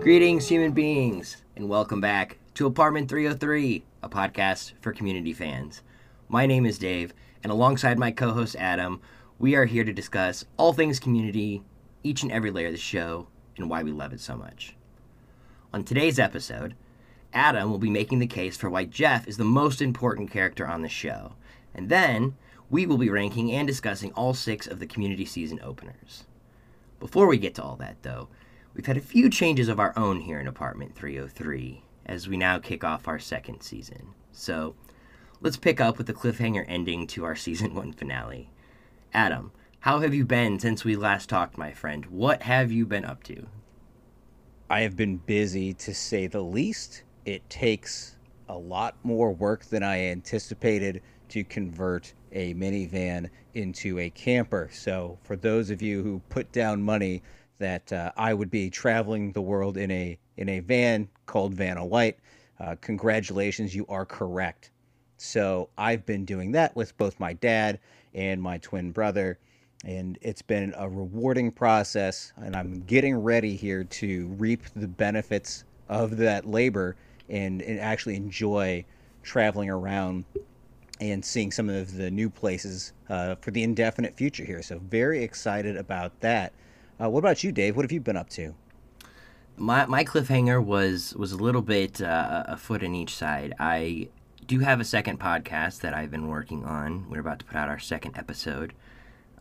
Greetings, human beings, and welcome back to Apartment 303, a podcast for community fans. My name is Dave, and alongside my co host Adam, we are here to discuss all things community, each and every layer of the show, and why we love it so much. On today's episode, Adam will be making the case for why Jeff is the most important character on the show, and then we will be ranking and discussing all six of the community season openers. Before we get to all that, though, we've had a few changes of our own here in Apartment 303 as we now kick off our second season. So let's pick up with the cliffhanger ending to our season one finale. Adam, how have you been since we last talked, my friend? What have you been up to? I have been busy to say the least. It takes a lot more work than I anticipated to convert a minivan into a camper. So, for those of you who put down money that uh, I would be traveling the world in a in a van called Vanna White. Uh, congratulations, you are correct. So I've been doing that with both my dad and my twin brother, and it's been a rewarding process. And I'm getting ready here to reap the benefits of that labor and, and actually enjoy traveling around and seeing some of the new places uh, for the indefinite future here. So very excited about that. Uh, what about you, Dave? What have you been up to? My my cliffhanger was was a little bit uh, a foot in each side. I do have a second podcast that I've been working on. We're about to put out our second episode.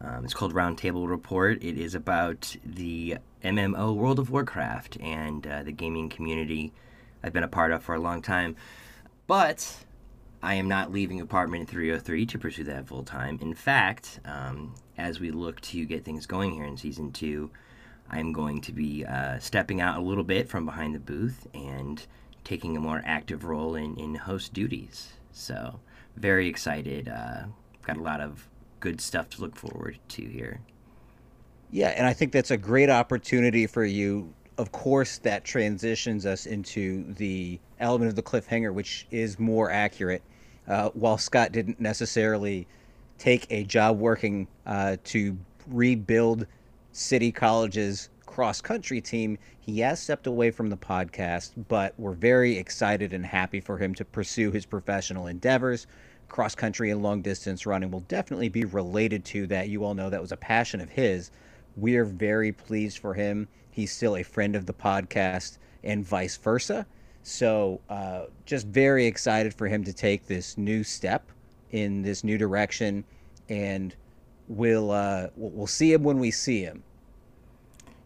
Um, it's called Roundtable Report. It is about the MMO World of Warcraft and uh, the gaming community I've been a part of for a long time. But I am not leaving apartment 303 to pursue that full time. In fact, um, as we look to get things going here in season two, I'm going to be uh, stepping out a little bit from behind the booth and taking a more active role in, in host duties. So, very excited. Uh, got a lot of good stuff to look forward to here. Yeah, and I think that's a great opportunity for you. Of course, that transitions us into the element of the cliffhanger, which is more accurate. Uh, while Scott didn't necessarily take a job working uh, to rebuild City College's cross country team, he has stepped away from the podcast, but we're very excited and happy for him to pursue his professional endeavors. Cross country and long distance running will definitely be related to that. You all know that was a passion of his. We are very pleased for him. He's still a friend of the podcast and vice versa. So, uh, just very excited for him to take this new step in this new direction, and we'll uh, we'll see him when we see him.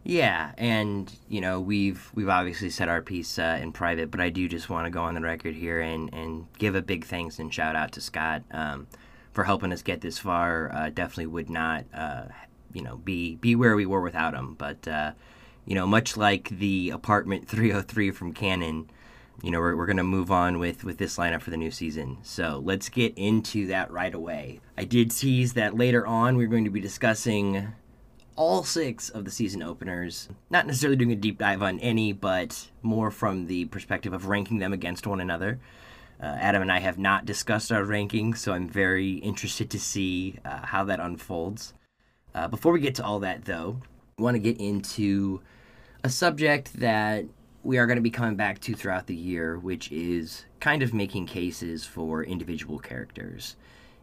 Yeah, and you know we've we've obviously said our piece uh, in private, but I do just want to go on the record here and and give a big thanks and shout out to Scott um, for helping us get this far. Uh, definitely would not uh, you know be be where we were without him. But uh, you know, much like the apartment 303 from Canon, you know we're we're gonna move on with with this lineup for the new season. So let's get into that right away. I did tease that later on we're going to be discussing all six of the season openers. Not necessarily doing a deep dive on any, but more from the perspective of ranking them against one another. Uh, Adam and I have not discussed our rankings, so I'm very interested to see uh, how that unfolds. Uh, before we get to all that, though, I want to get into a subject that we are going to be coming back to throughout the year, which is kind of making cases for individual characters.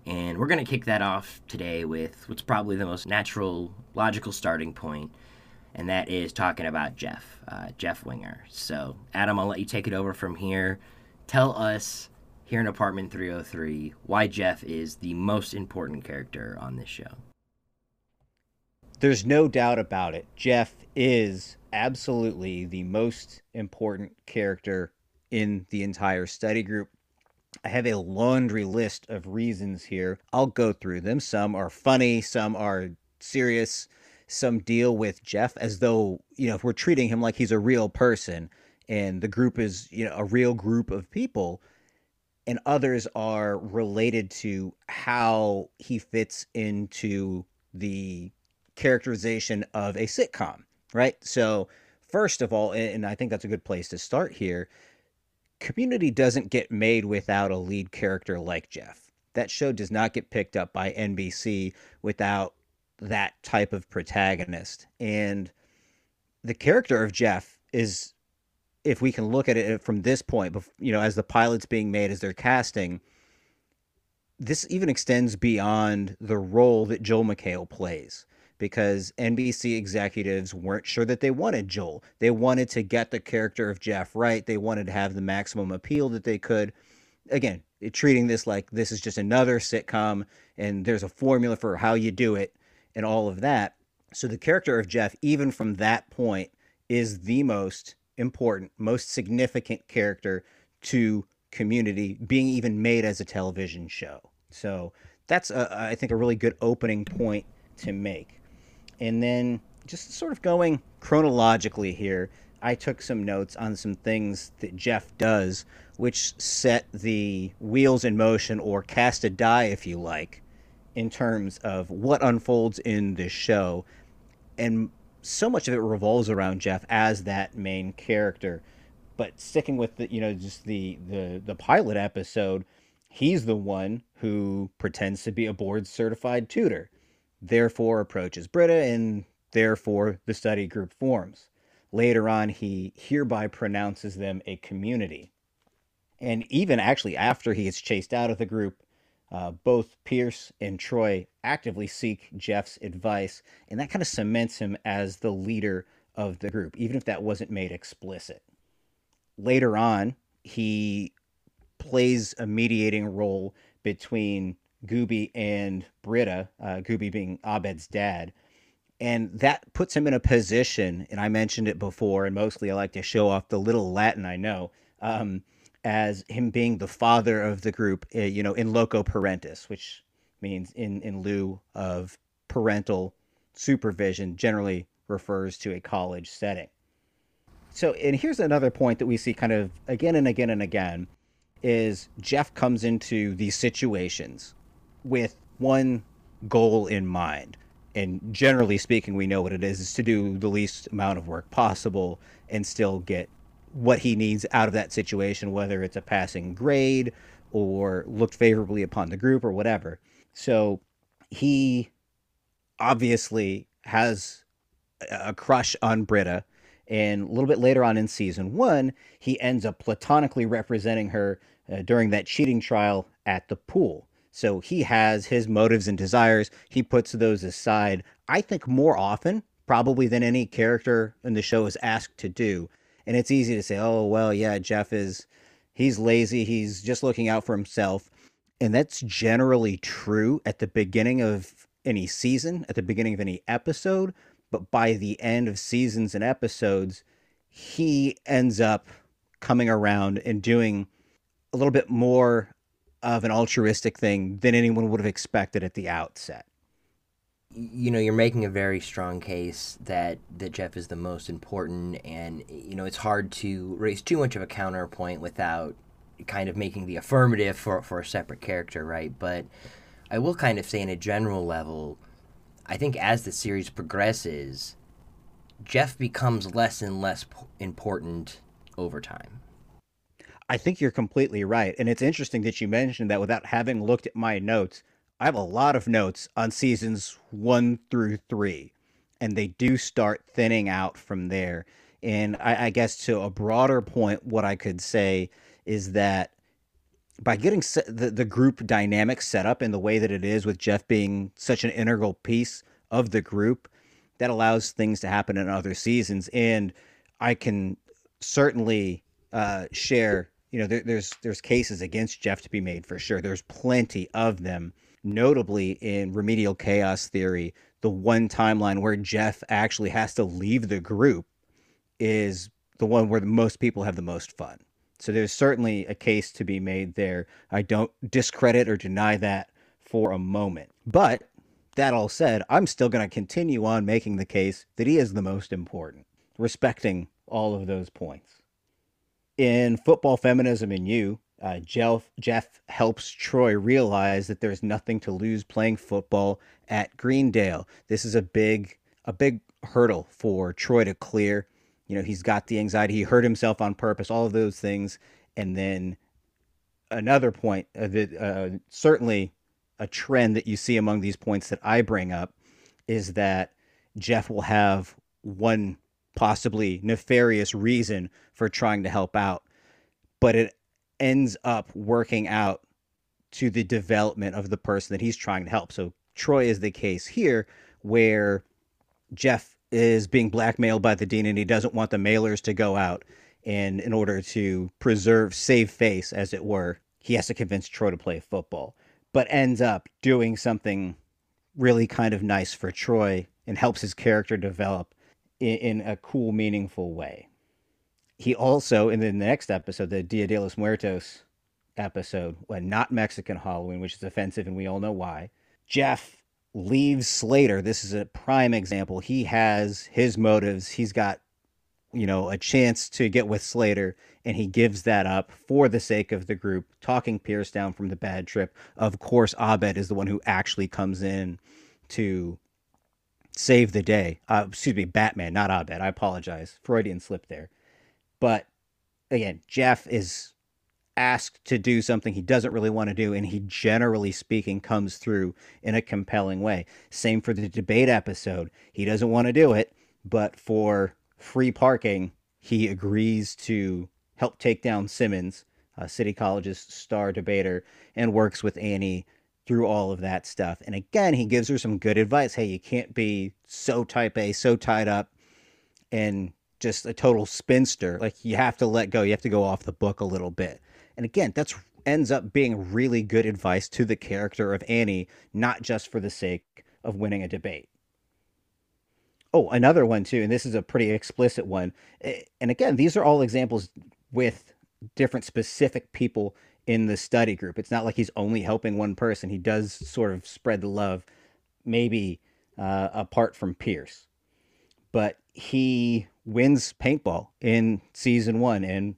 And we're going to kick that off today with what's probably the most natural, logical starting point, and that is talking about Jeff, uh, Jeff Winger. So, Adam, I'll let you take it over from here. Tell us here in Apartment 303 why Jeff is the most important character on this show. There's no doubt about it. Jeff is absolutely the most important character in the entire study group. I have a laundry list of reasons here. I'll go through them. Some are funny, some are serious, some deal with Jeff as though, you know, if we're treating him like he's a real person and the group is, you know, a real group of people. and others are related to how he fits into the characterization of a sitcom, right? So, first of all, and I think that's a good place to start here, Community doesn't get made without a lead character like Jeff. That show does not get picked up by NBC without that type of protagonist. And the character of Jeff is, if we can look at it uh, from this point, you know, as the pilot's being made, as they're casting, this even extends beyond the role that Joel McHale plays because NBC executives weren't sure that they wanted Joel. They wanted to get the character of Jeff right. They wanted to have the maximum appeal that they could. Again, treating this like this is just another sitcom and there's a formula for how you do it and all of that. So the character of Jeff, even from that point, is the most important, most significant character to community being even made as a television show. So that's, a, I think, a really good opening point to make. And then just sort of going chronologically here, I took some notes on some things that Jeff does, which set the wheels in motion or cast a die, if you like, in terms of what unfolds in this show. And so much of it revolves around Jeff as that main character. But sticking with the, you know, just the the the pilot episode, he's the one who pretends to be a board certified tutor therefore approaches Britta, and therefore the study group forms. Later on, he hereby pronounces them a community. And even actually after he is chased out of the group, uh, both Pierce and Troy actively seek Jeff's advice, and that kind of cements him as the leader of the group, even if that wasn't made explicit. Later on, he plays a mediating role between Gobi and Britta, uh, Gobi being Abed's dad. And that puts him in a position, and I mentioned it before, and mostly I like to show off the little Latin I know, um, as him being the father of the group, uh, you know, in loco parentis, which means in, in lieu of parental supervision, generally refers to a college setting. So, and here's another point that we see kind of again and again and again is Jeff comes into these situations with one goal in mind. And generally speaking, we know what it is, is to do the least amount of work possible and still get what he needs out of that situation, whether it's a passing grade or looked favorably upon the group or whatever. So he obviously has a crush on Britta. And a little bit later on in season one, he ends up platonically representing her uh, during that cheating trial at the pool. So he has his motives and desires. He puts those aside, I think, more often, probably than any character in the show is asked to do. And it's easy to say, oh, well, yeah, Jeff is, he's lazy. He's just looking out for himself. And that's generally true at the beginning of any season, at the beginning of any episode. But by the end of seasons and episodes, he ends up coming around and doing a little bit more of an altruistic thing than anyone would have expected at the outset. You know, you're making a very strong case that that Jeff is the most important, and you know it's hard to raise too much of a counterpoint without kind of making the affirmative for for a separate character, right? But I will kind of say, in a general level, I think as the series progresses, Jeff becomes less and less important over time. I think you're completely right. And it's interesting that you mentioned that without having looked at my notes. I have a lot of notes on seasons one through three, and they do start thinning out from there. And I, I guess to a broader point, what I could say is that by getting the, the group dynamic set up in the way that it is, with Jeff being such an integral piece of the group, that allows things to happen in other seasons. And I can certainly uh, share you know, there, there's there's cases against Jeff to be made for sure. There's plenty of them. Notably in Remedial Chaos Theory, the one timeline where Jeff actually has to leave the group is the one where the most people have the most fun. So there's certainly a case to be made there. I don't discredit or deny that for a moment. But that all said, I'm still going to continue on making the case that he is the most important, respecting all of those points in Football Feminism and You, uh, Jeff, Jeff helps Troy realize that there's nothing to lose playing football at Greendale. This is a big a big hurdle for Troy to clear. You know, he's got the anxiety. He hurt himself on purpose. All of those things, and then another point that uh, certainly a trend that you see among these points that I bring up is that Jeff will have one possibly nefarious reason for trying to help out, but it ends up working out to the development of the person that he's trying to help. So Troy is the case here where Jeff is being blackmailed by the dean and he doesn't want the mailers to go out. And in order to preserve, save face, as it were, he has to convince Troy to play football, but ends up doing something really kind of nice for Troy and helps his character develop in, in a cool, meaningful way. He also, in the next episode, the Dia de los Muertos episode, when not Mexican Halloween, which is offensive and we all know why, Jeff leaves Slater. This is a prime example. He has his motives. He's got, you know, a chance to get with Slater, and he gives that up for the sake of the group, talking Pierce down from the bad trip. Of course, Abed is the one who actually comes in to save the day. Uh, excuse me, Batman, not Abed. I apologize. Freudian slip there. But again, Jeff is asked to do something he doesn't really want to do, and he generally speaking comes through in a compelling way. Same for the debate episode. He doesn't want to do it, but for free parking, he agrees to help take down Simmons, uh, City College's star debater, and works with Annie through all of that stuff. And again, he gives her some good advice. Hey, you can't be so type A, so tied up, and just a total spinster. Like you have to let go. You have to go off the book a little bit. And again, that's ends up being really good advice to the character of Annie, not just for the sake of winning a debate. Oh, another one too, and this is a pretty explicit one. Eh, and again, these are all examples with different specific people in the study group. It's not like he's only helping one person. He does sort of spread the love, maybe uh, apart from Pierce. But he wins paintball in season one and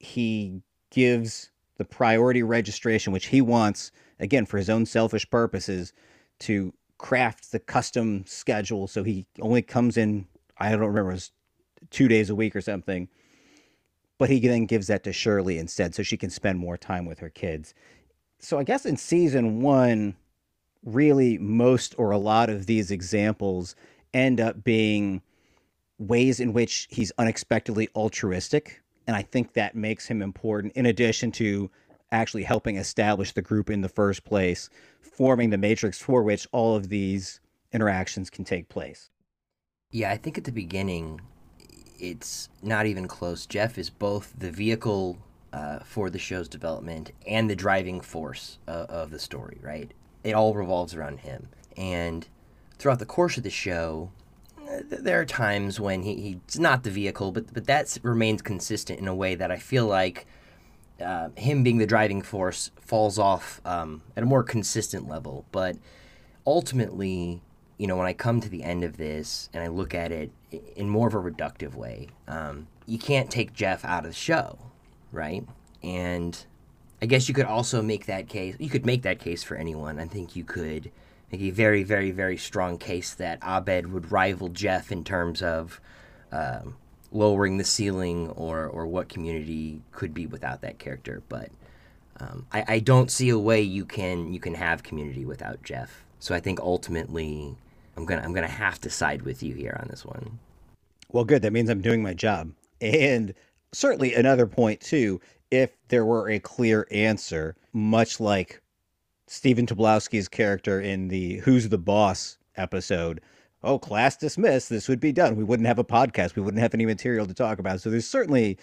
he gives the priority registration, which he wants, again, for his own selfish purposes, to craft the custom schedule. So he only comes in, I don't remember, it was two days a week or something. But he then gives that to Shirley instead so she can spend more time with her kids. So I guess in season one, really most or a lot of these examples end up being ways in which he's unexpectedly altruistic and I think that makes him important in addition to actually helping establish the group in the first place, forming the matrix for which all of these interactions can take place. Yeah, I think at the beginning, it's not even close. Jeff is both the vehicle uh, for the show's development and the driving force uh, of the story, right? It all revolves around him. And throughout the course of the show, there are times when he, he's not the vehicle, but but that remains consistent in a way that I feel like uh, him being the driving force falls off um, at a more consistent level. But ultimately, you know, when I come to the end of this and I look at it in more of a reductive way, um, you can't take Jeff out of the show, right? And I guess you could also make that case. You could make that case for anyone. I think you could make a very, very, very strong case that Abed would rival Jeff in terms of um, lowering the ceiling or, or what community could be without that character. But um, I, I don't see a way you can you can have community without Jeff. So I think ultimately I'm gonna I'm gonna have to side with you here on this one. Well, good. That means I'm doing my job. And certainly another point too. If there were a clear answer, much like Stephen Tobolowsky's character in the Who's the Boss episode. Oh, class dismissed. This would be done. We wouldn't have a podcast. We wouldn't have any material to talk about. So there's certainly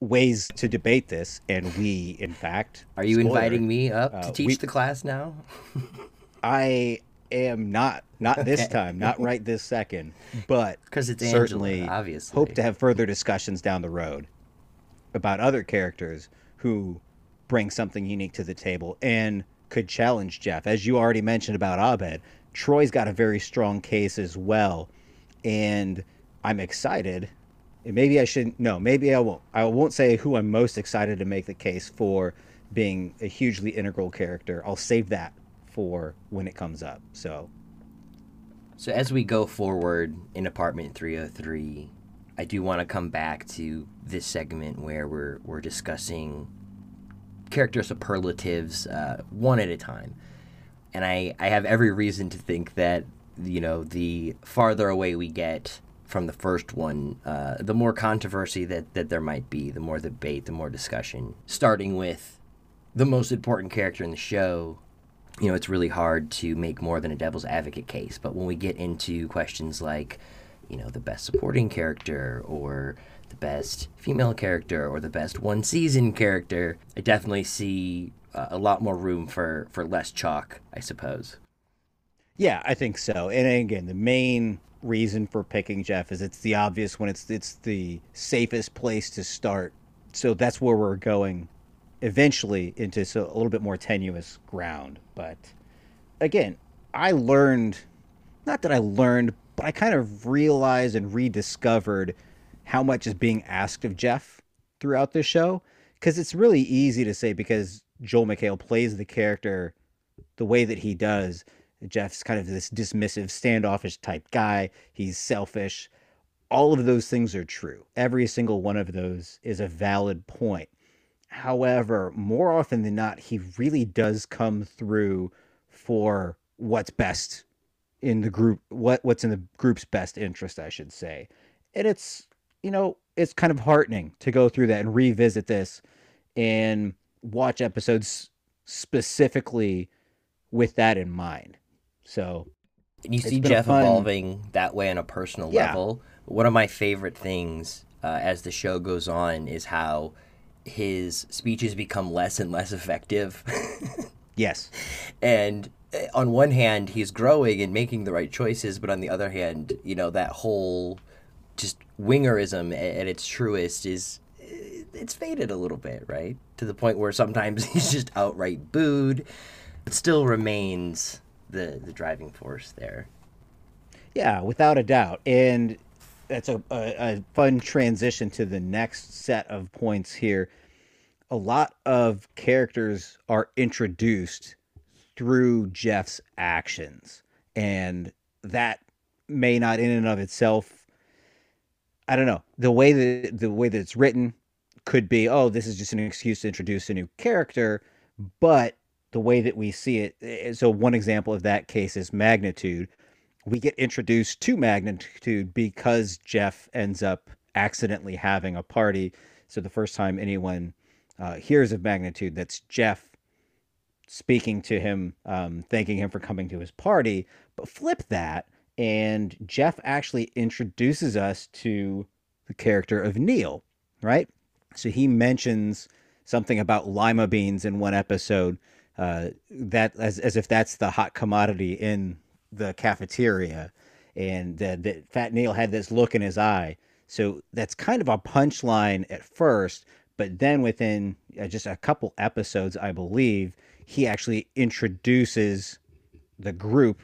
ways to debate this, and we, in fact, are you spoiler, inviting me up to uh, teach we, the class now? I am not. Not this time. Not right this second. But because it's certainly Angela, obviously hope to have further discussions down the road about other characters who bring something unique to the table and could challenge Jeff. As you already mentioned about Abed, Troy's got a very strong case as well. And I'm excited maybe I shouldn't. No, maybe I won't. I won't say who I'm most excited to make the case for being a hugely integral character. I'll save that for when it comes up. So, so as we go forward in Apartment 303, I do want to come back to this segment where we're we're discussing character superlatives uh, one at a time, and I I have every reason to think that you know the farther away we get from the first one, uh, the more controversy that, that there might be, the more debate, the more discussion. Starting with the most important character in the show, you know, it's really hard to make more than a devil's advocate case. But when we get into questions like, you know, the best supporting character or the best female character or the best one season character, I definitely see uh, a lot more room for, for less chalk, I suppose. Yeah, I think so. And again, the main reason for picking Jeff is it's the obvious one. It's it's the safest place to start. So that's where we're going eventually into so a little bit more tenuous ground. But again, I learned not that I learned, but I kind of realized and rediscovered how much is being asked of Jeff throughout this show. Because it's really easy to say because Joel McHale plays the character the way that he does Jeff's kind of this dismissive, standoffish type guy. He's selfish. All of those things are true. Every single one of those is a valid point. However, more often than not, he really does come through for what's best in the group, what what's in the group's best interest, I should say. And it's, you know, it's kind of heartening to go through that and revisit this and watch episodes specifically with that in mind. So you see Jeff fun... evolving that way on a personal yeah. level. One of my favorite things uh, as the show goes on is how his speeches become less and less effective. yes. And uh, on one hand, he's growing and making the right choices, but on the other hand, you know, that whole just wingerism at its truest is uh, it's faded a little bit, right? To the point where sometimes he's just outright booed, but still remains the the driving force there. Yeah, without a doubt, and that's a, a, a fun transition to the next set of points here. A lot of characters are introduced through Jeff's actions, and that may not, in and of itself, I don't know the way that the way that it's written could be, oh, this is just an excuse to introduce a new character, but the way that we see it. Eh, so one example of that case is magnitude. We get introduced to magnitude because Jeff ends up accidentally having a party. So the first time anyone uh, hears of magnitude, that's Jeff speaking to him, um, thanking him for coming to his party. But flip that, and Jeff actually introduces us to the character of Neil, right? So he mentions something about lima beans in one episode uh, that as as if that's the hot commodity in the cafeteria, and that Fat Neil had this look in his eye. So that's kind of a punchline at first, but then within uh, just a couple episodes, I believe he actually introduces the group,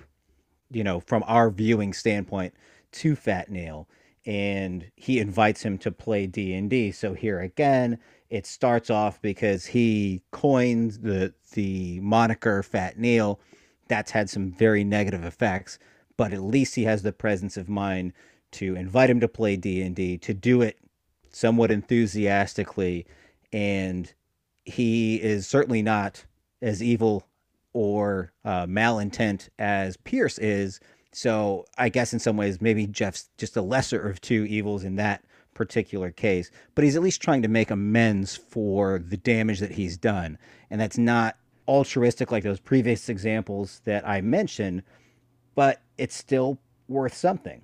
you know, from our viewing standpoint to Fat Neil, and he invites him to play D and D. So here again, it starts off because he coined the the moniker Fat Neil. That's had some very negative effects, but at least he has the presence of mind to invite him to play D&D, to do it somewhat enthusiastically, and he is certainly not as evil or uh, malintent as Pierce is. So I guess in some ways, maybe Jeff's just a lesser of two evils in that particular case, but he's at least trying to make amends for the damage that he's done. And that's not altruistic like those previous examples that I mentioned, but it's still worth something.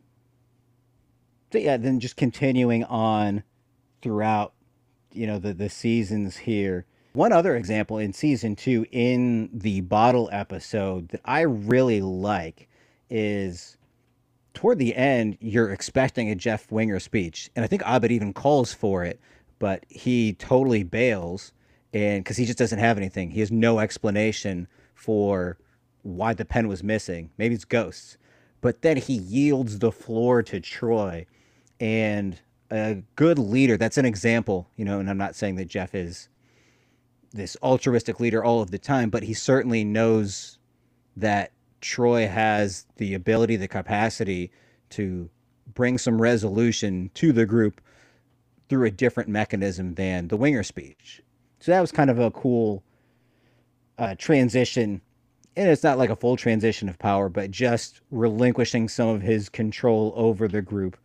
So yeah, then just continuing on throughout, you know, the, the seasons here. One other example in season two, in the bottle episode that I really like is toward the end, you're expecting a Jeff Winger speech, and I think Abed even calls for it, but he totally bails, and because he just doesn't have anything, he has no explanation for why the pen was missing. Maybe it's ghosts, but then he yields the floor to Troy, and a good leader. That's an example, you know, and I'm not saying that Jeff is this altruistic leader all of the time, but he certainly knows that Troy has the ability, the capacity to bring some resolution to the group through a different mechanism than the winger speech. So that was kind of a cool uh, transition. And it's not like a full transition of power, but just relinquishing some of his control over the group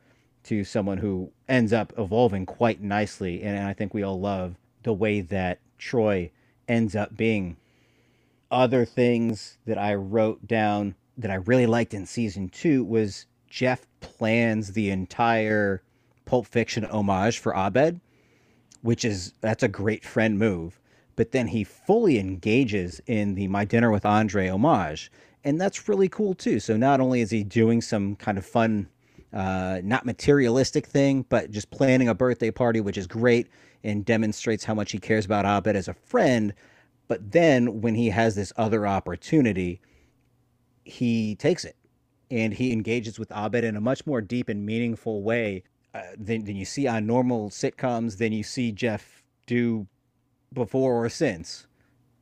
to someone who ends up evolving quite nicely. And I think we all love the way that Troy ends up being. Other things that I wrote down that I really liked in season two was Jeff plans the entire Pulp Fiction homage for Abed, which is that's a great friend move. But then he fully engages in the My Dinner with Andre homage, and that's really cool too. So not only is he doing some kind of fun, uh, not materialistic thing, but just planning a birthday party, which is great and demonstrates how much he cares about Abed as a friend. But then when he has this other opportunity, he takes it and he engages with Abed in a much more deep and meaningful way uh, than, than you see on normal sitcoms, than you see Jeff do before or since.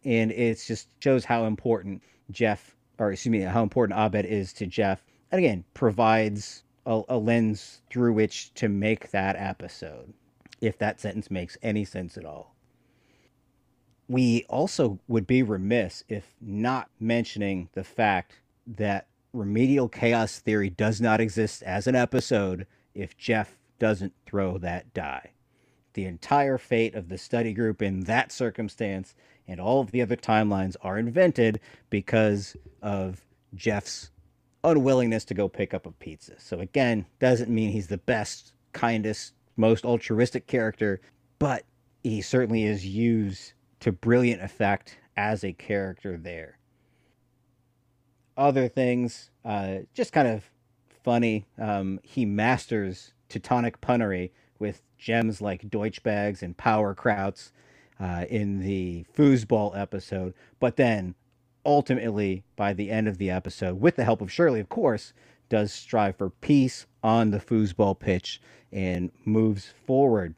And it just shows how important Jeff, or excuse me, how important Abed is to Jeff. And again, provides a, a lens through which to make that episode, if that sentence makes any sense at all we also would be remiss if not mentioning the fact that remedial chaos theory does not exist as an episode if Jeff doesn't throw that die. The entire fate of the study group in that circumstance and all of the other timelines are invented because of Jeff's unwillingness to go pick up a pizza. So, again, doesn't mean he's the best, kindest, most altruistic character, but he certainly is used to brilliant effect as a character there. Other things, uh, just kind of funny. Um, he masters Teutonic punnery with gems like Deutschbags and Power Krauts uh, in the foosball episode, but then ultimately, by the end of the episode, with the help of Shirley, of course, does strive for peace on the foosball pitch and moves forward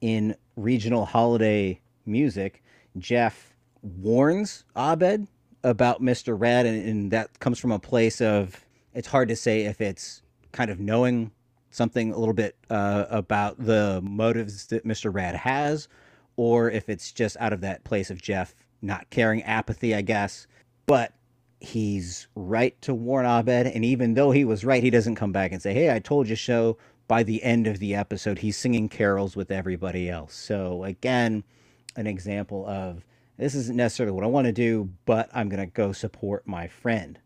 in regional holiday music, Jeff warns Abed about Mr. Rad, and, and that comes from a place of it's hard to say if it's kind of knowing something a little bit uh, about the motives that Mr. Rad has, or if it's just out of that place of Jeff not caring, apathy, I guess. But he's right to warn Abed, and even though he was right, he doesn't come back and say, "Hey, I told you so." By the end of the episode, he's singing carols with everybody else. So again, an example of this isn't necessarily what I want to do, but I'm to go support my friend.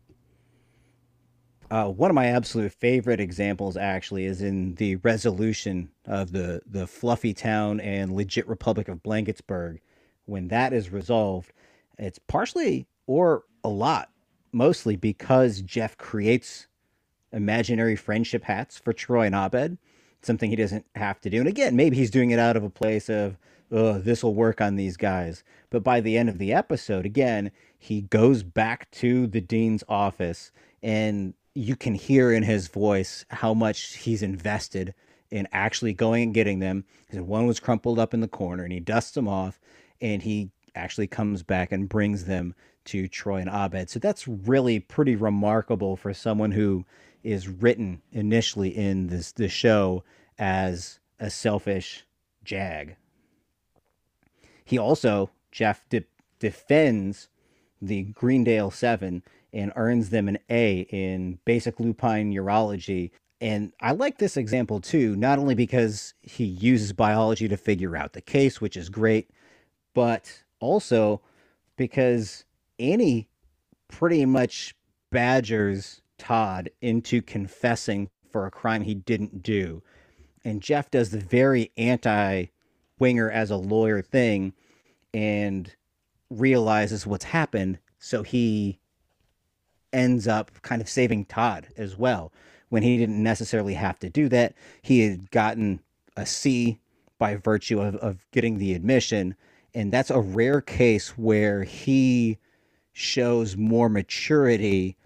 Uh, one of my absolute favorite examples actually is in the resolution of the, the fluffy town and legit Republic of Blanketsburg. When that is resolved, it's partially or a lot, mostly because Jeff creates imaginary friendship hats for Troy and Abed, something he doesn't have to do. And again, maybe he's doing it out of a place of, oh, this will work on these guys. But by the end of the episode, again, he goes back to the dean's office and you can hear in his voice how much he's invested in actually going and getting them. Because one was crumpled up in the corner and he dusts them off and he actually comes back and brings them to Troy and Abed. So that's really pretty remarkable for someone who is written initially in this the show as a selfish jag. He also, Jeff, de- defends the Greendale Seven and earns them an A in basic lupine urology. And I like this example too, not only because he uses biology to figure out the case, which is great, but also because Annie pretty much badgers Todd into confessing for a crime he didn't do. And Jeff does the very anti Winger as a lawyer thing and realizes what's happened. So he ends up kind of saving Todd as well when he didn't necessarily have to do that. He had gotten a C by virtue of, of getting the admission. And that's a rare case where he shows more maturity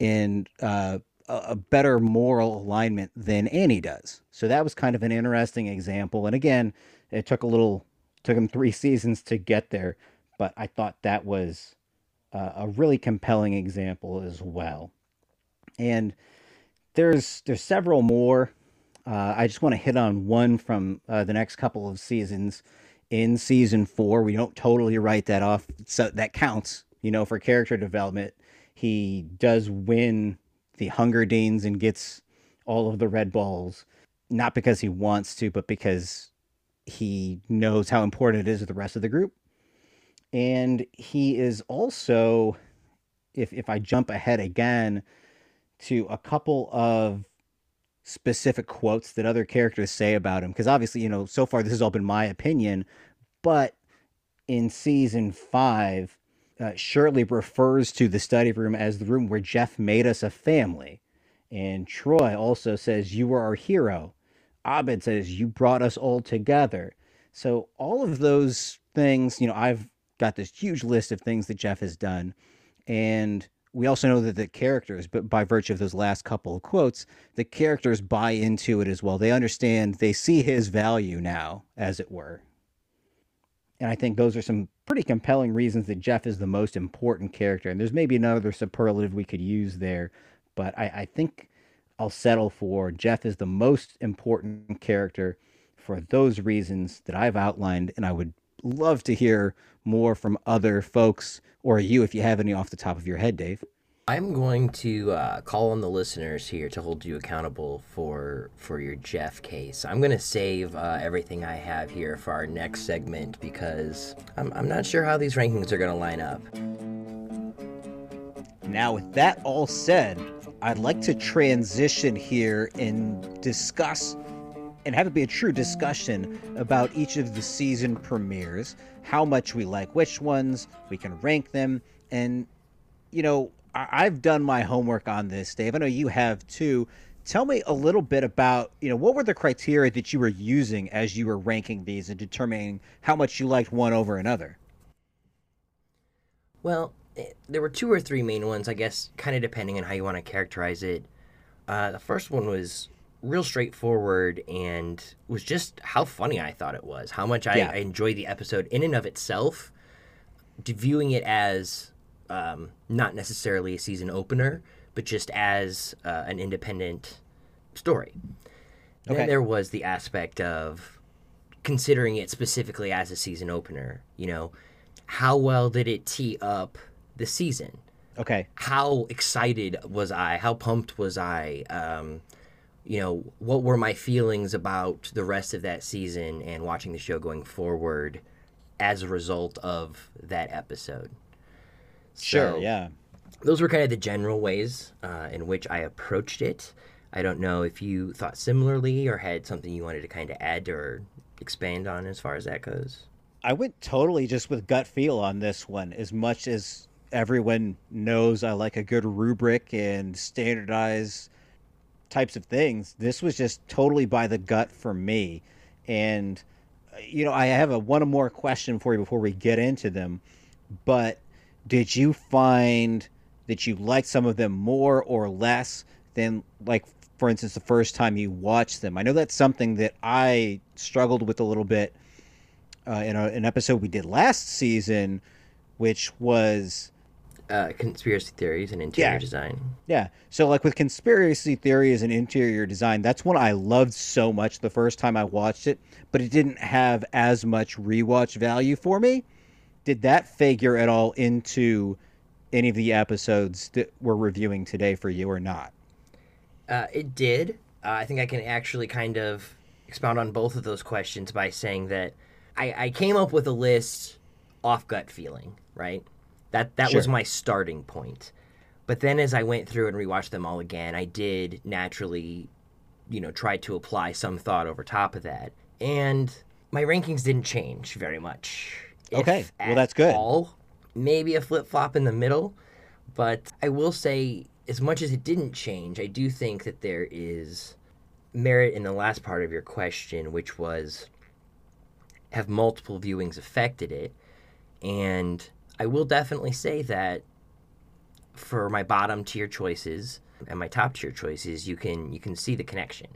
and uh, a, a better moral alignment than Annie does. So that was kind of an interesting example. And again, it took a little, took him three seasons to get there, but I thought that was a really compelling example as well. And there's there's several more. Uh, I just want to hit on one from uh, the next couple of seasons. In season four, we don't totally write that off, so that counts. You know, for character development, he does win the Hunger Games and gets all of the red balls, not because he wants to, but because he knows how important it is to the rest of the group. And he is also, if if I jump ahead again to a couple of specific quotes that other characters say about him, because obviously, you know, so far this has all been my opinion, but in season five, uh, Shirley refers to the study room as the room where Jeff made us a family. And Troy also says, You were our hero. Abed says, You brought us all together. So, all of those things, you know, I've got this huge list of things that Jeff has done. And we also know that the characters, but by virtue of those last couple of quotes, the characters buy into it as well. They understand, they see his value now, as it were. And I think those are some pretty compelling reasons that Jeff is the most important character. And there's maybe another superlative we could use there, but I, I think I'll settle for Jeff is the most important character for those reasons that I've outlined. And I would love to hear more from other folks or you if you have any off the top of your head, Dave. I'm going to uh, call on the listeners here to hold you accountable for for your Jeff case. I'm going to save uh, everything I have here for our next segment because I'm, I'm not sure how these rankings are going to line up. Now, with that all said, I'd like to transition here and discuss and have it be a true discussion about each of the season premieres, how much we like which ones, we can rank them, and you know, I- have done my homework on this, Dave. I know you have too. Tell me a little bit about, you know, what were the criteria that you were using as you were ranking these and determining how much you liked one over another? Well, eh, there were two or three main ones, I guess, kind of depending on how you want to characterize it. Uh, the first one was real straightforward and was just how funny I thought it was, how much I, yeah. I enjoyed the episode in and of itself. Viewing it as um, not necessarily a season opener, but just as uh, an independent story. Okay. Then there was the aspect of considering it specifically as a season opener. You know, how well did it tee up the season? Okay. How excited was I? How pumped was I? Um, you know, what were my feelings about the rest of that season and watching the show going forward as a result of that episode? Sure, so, yeah. Those were kind of the general ways uh, in which I approached it. I don't know if you thought similarly or had something you wanted to kind of add or expand on as far as that goes. I went totally just with gut feel on this one, as much as everyone knows I like a good rubric and standardized types of things. This was just totally by the gut for me. And, you know, I have a one more question for you before we get into them. But did you find that you liked some of them more or less than like for instance the first time you watched them i know that's something that i struggled with a little bit uh, in a, an episode we did last season which was uh, conspiracy theories and interior yeah. design yeah so like with conspiracy theories and interior design that's one i loved so much the first time i watched it but it didn't have as much rewatch value for me did that figure at all into any of the episodes that we're reviewing today for you or not? Uh, it did. Uh, I think I can actually kind of expound on both of those questions by saying that I, I came up with a list off gut feeling, right? That that sure. was my starting point. But then as I went through and rewatched them all again, I did naturally, you know, try to apply some thought over top of that. And my rankings didn't change very much okay, well that's good. All. Maybe a flip flop in the middle, but I will say, as much as it didn't change, I do think that there is merit in the last part of your question, which was have multiple viewings affected it? And I will definitely say that for my bottom tier choices, and my top tier choices, you can you can see the connection.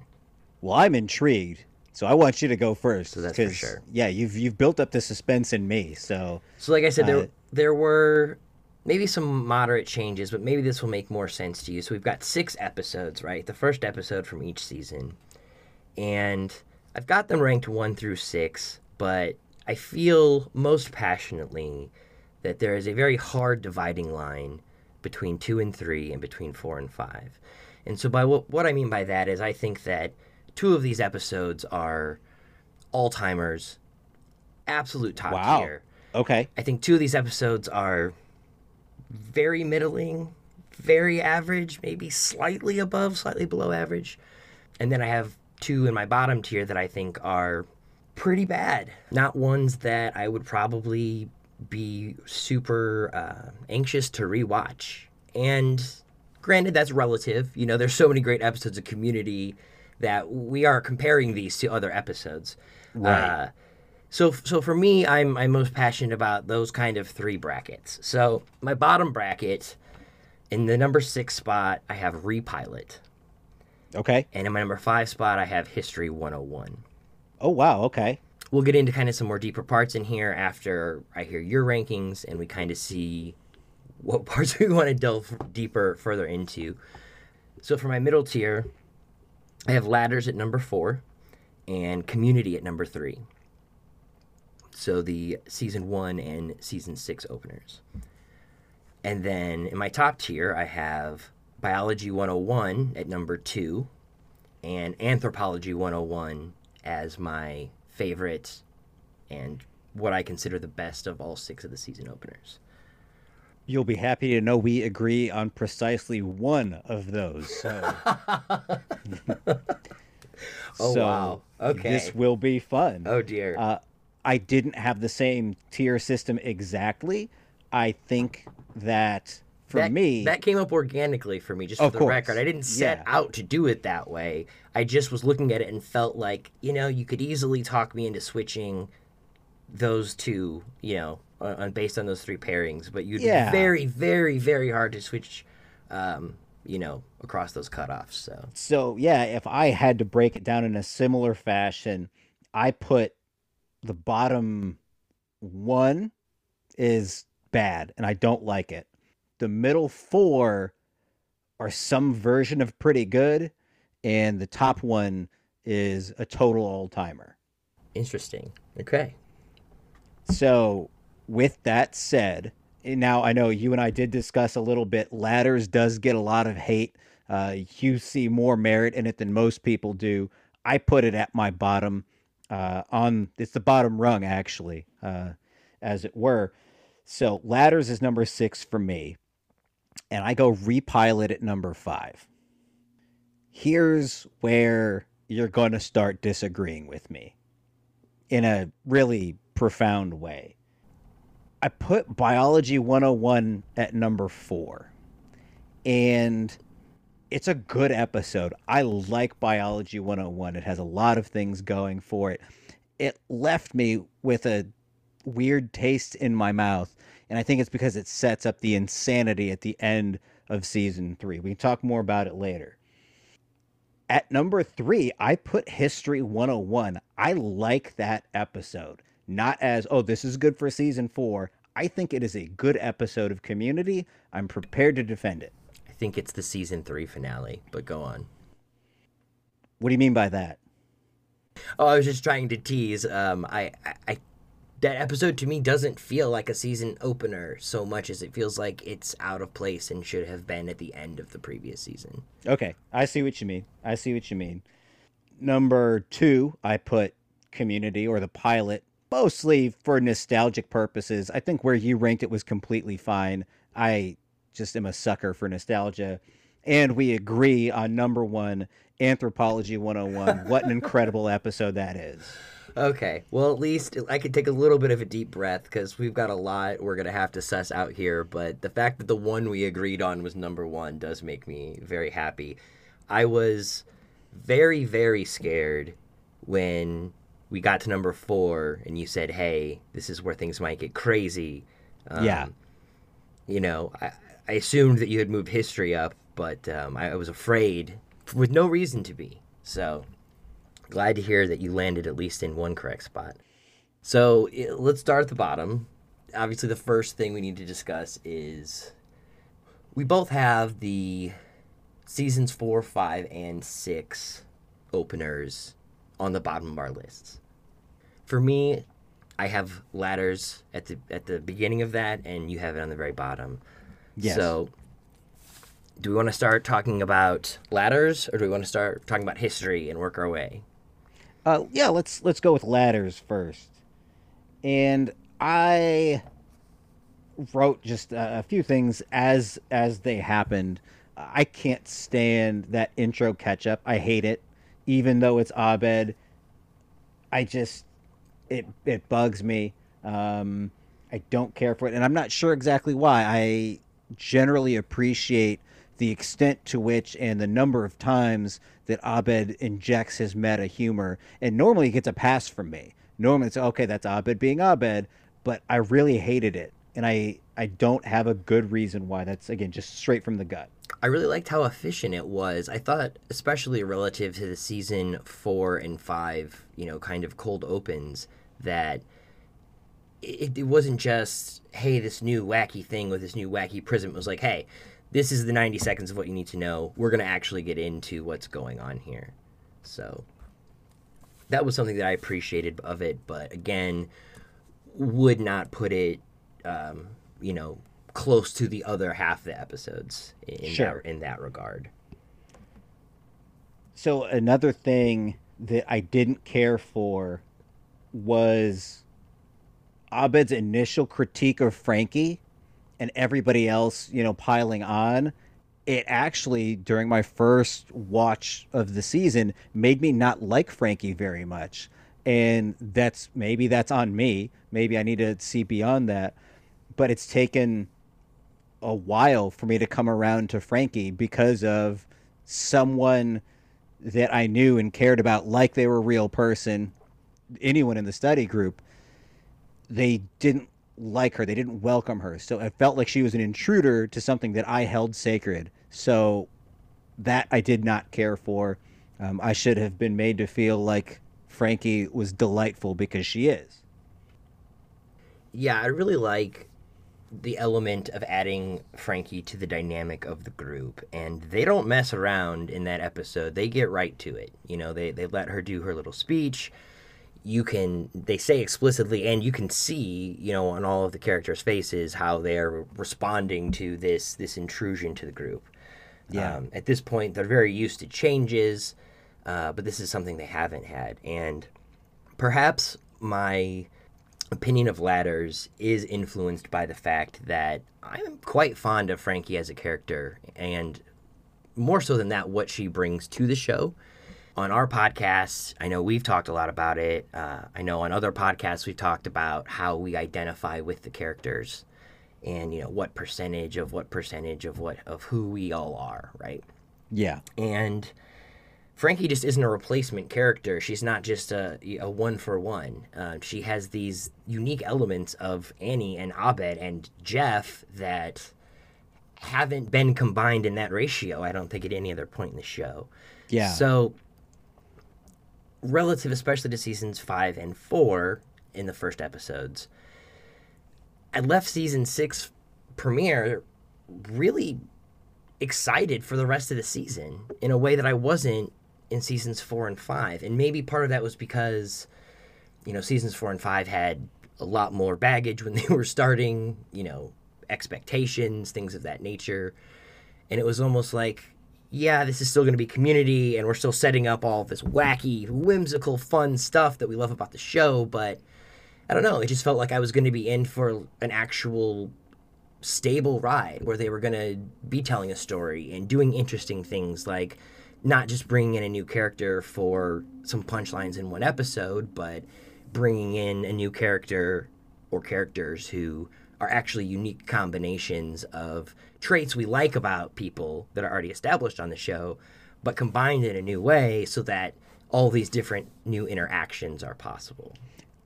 Well, I'm intrigued, so I want you to go first. So that's for sure. Yeah, you've you've built up the suspense in me. So So, like I said, there Uh, there were maybe some moderate changes, but maybe this will make more sense to you. So we've got six episodes, right? The first episode from each season, and I've got them ranked one through six, but I feel most passionately that there is a very hard dividing line between two and three and between four and five. And so, by what, what I mean by that is, I think that two of these episodes are all timers, absolute top Wow. tier. okay, I think two of these episodes are very middling, very average, maybe slightly above, slightly below average. And then I have two in my bottom tier that I think are pretty bad. Not ones that I would probably be super uh, anxious to rewatch. And granted, that's relative. You know, there's so many great episodes of Community that we are comparing these to other episodes. Right. Uh, so, so for me, I'm I'm most passionate about those kind of three brackets. So my bottom bracket, in the number six spot, I have Repilot, okay. and in my number five spot, I have History 101. Oh wow, okay. We'll get into kind of some more deeper parts in here after I hear your rankings, and we kind of see what parts we want to delve deeper further into. So for my middle tier, I have Ladders at number four, and Community at number three. So the season one and season six openers. And then in my top tier, I have Biology 101 at number two, and Anthropology 101 as my favorite and what I consider the best of all six of the season openers. You'll be happy to know we agree on precisely one of those. So, Oh, So, wow. Okay. This will be fun. Oh dear. Uh, I didn't have the same tier system exactly. I think that for that, me, that came up organically for me, just for the course. record. I didn't set Yeah. out to do it that way. I just was looking at it and felt like, you know, you could easily talk me into switching those two, you know, on based on those three pairings, but you'd Yeah. be very, very, very hard to switch, um, you know, across those cutoffs. So So yeah, if I had to break it down in a similar fashion, I put the bottom one is bad and I don't like it. The middle four are some version of pretty good, and the top one is a total old timer. interesting. Okay. So, with that said, now I know you and I did discuss a little bit. Ladders does get a lot of hate. Uh, you see more merit in it than most people do. I put it at my bottom. Uh, on it's the bottom rung actually, uh, as it were. So ladders is number six for me, and I go repilot at number five. Here's where you're going to start disagreeing with me in a really profound way. I put Biology 101 at number four. And it's a good episode. I like Biology 101. It has a lot of things going for it. It left me with a weird taste in my mouth. And I think it's because it sets up the insanity at the end of season three. We can talk more about it later. At number three, I put History 101. I like that episode. Not as, oh, this is good for season four. I think it is a good episode of Community. I'm prepared to defend it. I think it's the season three finale, but go on. What do you mean by that? Oh, I was just trying to tease. Um, I, I, I, that episode to me doesn't feel like a season opener so much as it feels like it's out of place and should have been at the end of the previous season. Okay, I see what you mean. I see what you mean. Number two, I put Community or the pilot, mostly for nostalgic purposes. I think where you ranked it was completely fine. I just am a sucker for nostalgia. And we agree on number one, Anthropology 101. what an incredible episode that is. Okay, well, at least I could take a little bit of a deep breath because we've got a lot we're going to have to suss out here. But the fact that the one we agreed on was number one does make me very happy. I was very, very scared when we got to number four and you said, hey, this is where things might get crazy. Um, Yeah. You know, I, I assumed that you had moved history up but um, I, I was afraid with no reason to be. So glad to hear that you landed at least in one correct spot. So let's start at the bottom. Obviously, the first thing we need to discuss is we both have the seasons four, five, and six openers on the bottom of our lists. For me, I have ladders at the at the beginning of that, and you have it on the very bottom. Yes. So, do we want to start talking about ladders, or do we want to start talking about history and work our way? Uh, yeah, let's let's go with ladders first. And I wrote just a, few things as as they happened. I can't stand that intro catch up. I hate it, even though it's Abed. I just it it bugs me. Um, I don't care for it, and I'm not sure exactly why. I generally appreciate the extent to which and the number of times that Abed injects his meta humor, and normally he gets a pass from me. Normally it's okay, that's Abed being Abed, but I really hated it, and I I don't have a good reason why. That's again just straight from the gut. I really liked how efficient it was. I thought, especially relative to the season four and five, you know, kind of cold opens, that it, it wasn't just, hey, this new wacky thing with this new wacky prism. It was like, hey, this is the 90 seconds of what you need to know. We're going to actually get into what's going on here. So that was something that I appreciated of it, but again, would not put it, um, you know, close to the other half of the episodes in, Sure. that, in that regard. So another thing that I didn't care for was Abed's initial critique of Frankie and everybody else, you know, piling on. It actually, during my first watch of the season, made me not like Frankie very much. And that's maybe that's on me. Maybe I need to see beyond that. But it's taken a while for me to come around to Frankie because of someone that I knew and cared about like they were a real person, anyone in the study group, they didn't like her. They didn't welcome her. So it felt like she was an intruder to something that I held sacred. So that I did not care for. Um, I should have been made to feel like Frankie was delightful because she is. Yeah, I really like the element of adding Frankie to the dynamic of the group, and they don't mess around in that episode. They get right to it. You know, they they let her do her little speech. You can they say explicitly, and you can see, you know, on all of the characters' faces how they're responding to this this intrusion to the group. Yeah. Um, at this point, they're very used to changes, uh, but this is something they haven't had, and perhaps my opinion of ladders is influenced by the fact that I'm quite fond of Frankie as a character, and more so than that, what she brings to the show. On our podcast, I know we've talked a lot about it. Uh, I know on other podcasts we've talked about how we identify with the characters, and you know what percentage of what percentage of what of who we all are, right? Yeah. and Frankie just isn't a replacement character. She's not just a, a one for one. Uh, she has these unique elements of Annie and Abed and Jeff that haven't been combined in that ratio. I don't think at any other point in the show. Yeah. So, relative, especially to seasons five and four in the first episodes, I left season six premiere really excited for the rest of the season in a way that I wasn't in seasons four and five. And maybe part of that was because, you know, seasons four and five had a lot more baggage when they were starting, you know, expectations, things of that nature. And it was almost like, yeah, this is still going to be community and we're still setting up all this wacky, whimsical, fun stuff that we love about the show. But I don't know, it just felt like I was going to be in for an actual stable ride where they were going to be telling a story and doing interesting things like not just bringing in a new character for some punchlines in one episode, but bringing in a new character or characters who are actually unique combinations of traits we like about people that are already established on the show, but combined in a new way so that all these different new interactions are possible.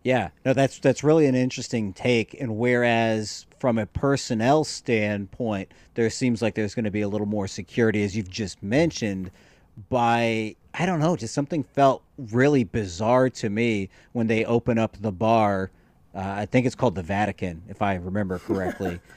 Yeah, no, that's that's really an interesting take. And whereas from a personnel standpoint, there seems like there's going to be a little more security, as you've just mentioned. By I don't know, just something felt really bizarre to me when they open up the bar. Uh, I think it's called the Vatican, if I remember correctly.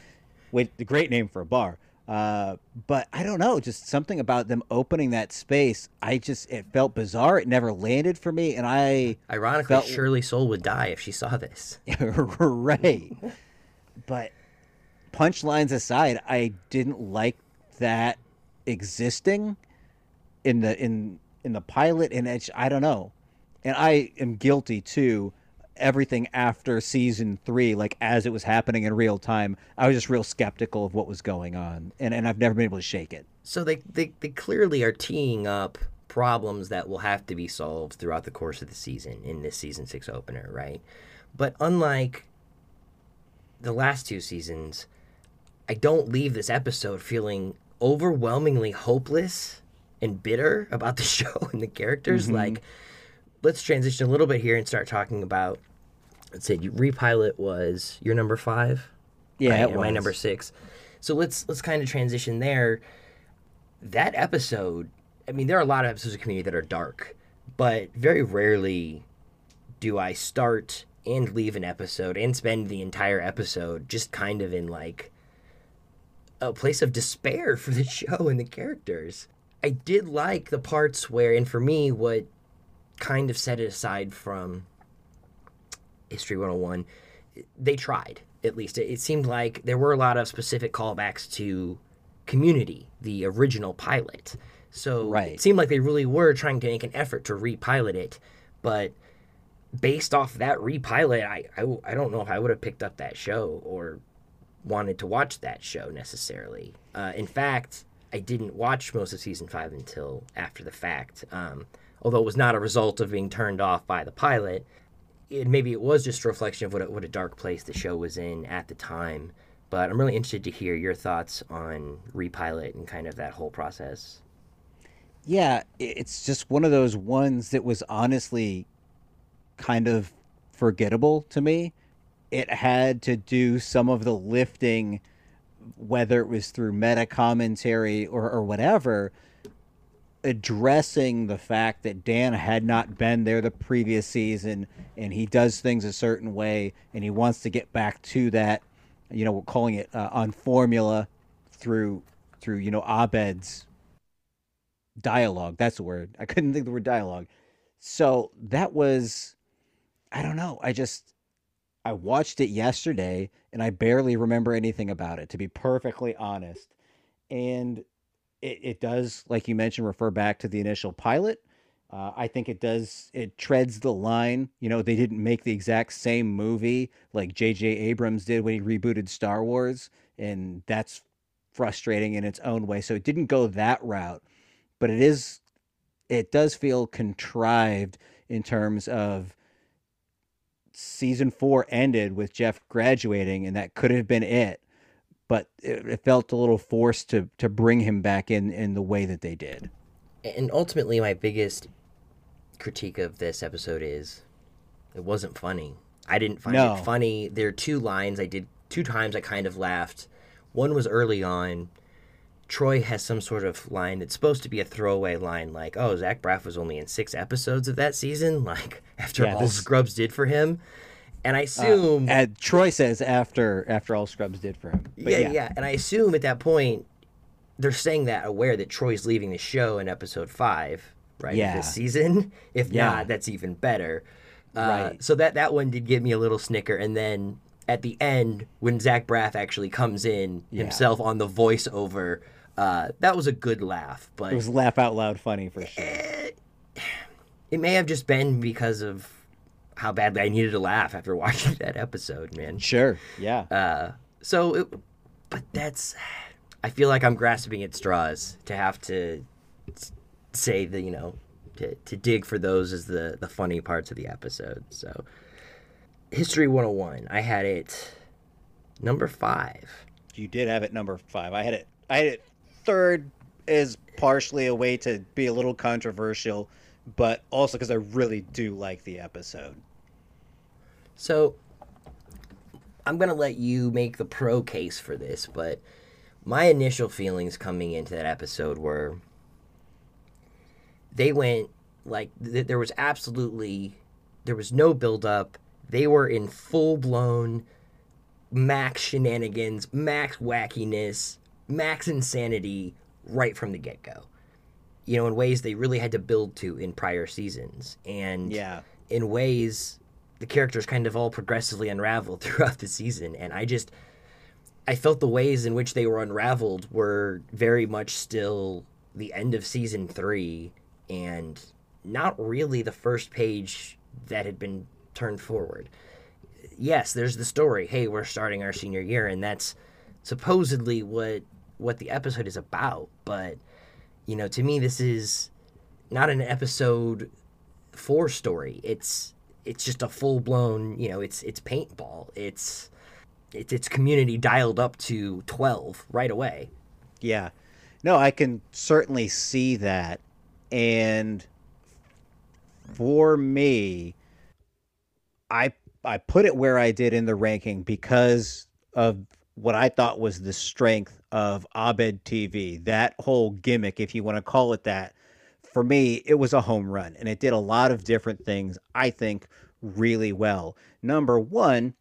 With the great name for a bar. Uh, but I don't know, just something about them opening that space. I just it felt bizarre. It never landed for me, and I ironically felt... Shirley Soule would die if she saw this. right. but punchlines aside, I didn't like that existing in the in in the pilot, and it's I don't know, and I am guilty too everything after season three, like as it was happening in real time, I was just real skeptical of what was going on, and and I've never been able to shake it. So they they, they clearly are teeing up problems that will have to be solved throughout the course of the season in this season six opener, right? But unlike the last two seasons, I don't leave this episode feeling overwhelmingly hopeless and bitter about the show and the characters. Mm-hmm. Like let's transition a little bit here and start talking about. Let's say repilot was your number five. Yeah, right? my number six. So let's let's kind of transition there. That episode, I mean, there are a lot of episodes of Community that are dark, but very rarely do I start and leave an episode and spend the entire episode just kind of in like a place of despair for the show and the characters. I did like the parts where, and for me, what kind of set it aside from History 101. They tried, at least. It, seemed like there were a lot of specific callbacks to Community, the original pilot. So right. it seemed like they really were trying to make an effort to repilot it. But based off that repilot, I, I, I don't know if I would have picked up that show or wanted to watch that show necessarily. Uh, in fact, I didn't watch most of season five until after the fact. Um, although it was not a result of being turned off by the pilot. It, maybe it was just a reflection of what a, what a dark place the show was in at the time. But I'm really interested to hear your thoughts on repilot and kind of that whole process. Yeah, it's just one of those ones that was honestly kind of forgettable to me. It had to do some of the lifting, whether it was through meta commentary or, or whatever, addressing the fact that Dan had not been there the previous season and he does things a certain way and he wants to get back to that you know we're calling it uh, on formula through through you know Abed's dialogue. That's the word. I couldn't think the word dialogue. So that was I don't know. I just I watched it yesterday and I barely remember anything about it to be perfectly honest. And it, it does, like you mentioned, refer back to the initial pilot. Uh, I think it does. It treads the line. You know, they didn't make the exact same movie like J.J. Abrams did when he rebooted Star Wars, and that's frustrating in its own way. So it didn't go that route, but it is. It does feel contrived in terms of season four ended with Jeff graduating, and that could have been it but it, it felt a little forced to to bring him back in in the way that they did. And ultimately, my biggest critique of this episode is it wasn't funny. I didn't find no. it funny. There are two lines I did two times I kind of laughed. One was early on. Troy has some sort of line that's supposed to be a throwaway line, like, "Oh, Zach Braff was only in six episodes of that season." Like after yeah, all this... Scrubs did for him, and I uh, assume uh, Troy says after after all Scrubs did for him. Yeah, yeah, yeah, and I assume at that point they're saying that aware that Troy's leaving the show in episode five, right? Yeah. This season. If yeah. not, that's even better. Uh, right. So that that one did give me a little snicker, and then at the end when Zach Braff actually comes in yeah. himself on the voiceover, uh, that was a good laugh. But it was laugh out loud funny for sure. It, it may have just been because of how badly I needed to laugh after watching that episode, man. Sure. Yeah. Uh, so, it, but that's, I feel like I'm grasping at straws to have to say the, you know, to, to dig for those as the, the funny parts of the episode. So, History 101, I had it number five. You did have it number five. I had it, I had it third is partially a way to be a little controversial but also because I really do like the episode. So I'm gonna let you make the pro case for this, but my initial feelings coming into that episode were they went like th- there was absolutely there was no build up. They were in full blown max shenanigans, max wackiness, max insanity right from the get go. You know, in ways they really had to build to in prior seasons. And Yeah. in ways the characters kind of all progressively unraveled throughout the season. And I just I felt the ways in which they were unraveled were very much still the end of season three and not really the first page that had been turned forward. Yes, there's the story. Hey, we're starting our senior year, and that's supposedly what what the episode is about. But you know, to me, this is not an episode four story. It's it's just a full blown. You know, it's it's paintball. It's it's it's community dialed up to twelve right away. Yeah. No, I can certainly see that. And for me, I I put it where I did in the ranking because of what I thought was the strength of Abed TV. That whole gimmick, if you want to call it that, for me, it was a home run. And it did a lot of different things, I think, really well. Number one,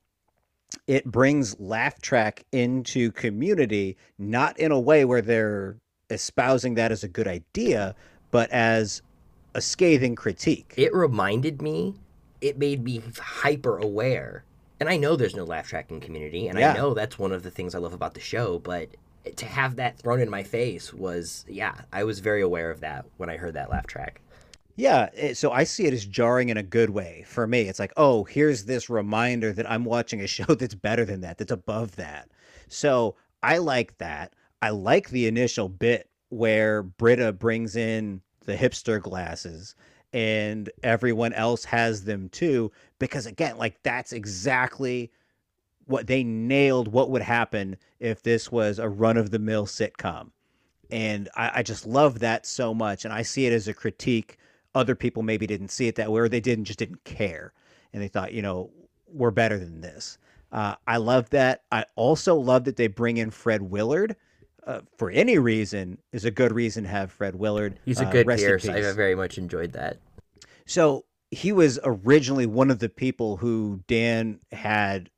it brings laugh track into community not in a way where they're espousing that as a good idea but as a scathing critique It reminded me. It made me hyper aware. And I know there's no laugh tracking community, and Yeah. I know that's one of the things I love about the show. But to have that thrown in my face was, yeah, I was very aware of that when I heard that laugh track. yeah it- so i see it as jarring in a good way. For me it's like oh here's this reminder that i'm watching a show that's better than that that's above that. So i like that. I like the initial bit where britta brings in the hipster glasses and everyone else has them too because again like that's exactly what they nailed what would happen if this was a run of the mill sitcom and I, I just love that so much and i see it as a critique other people maybe didn't see it that way or they didn't just didn't care and they thought you know we're better than this uh, i love that i also love that they bring in fred willard uh, for any reason is a good reason to have fred willard He's a Uh, good in Pierce. I very much enjoyed that. So he was originally one of the people who Dan had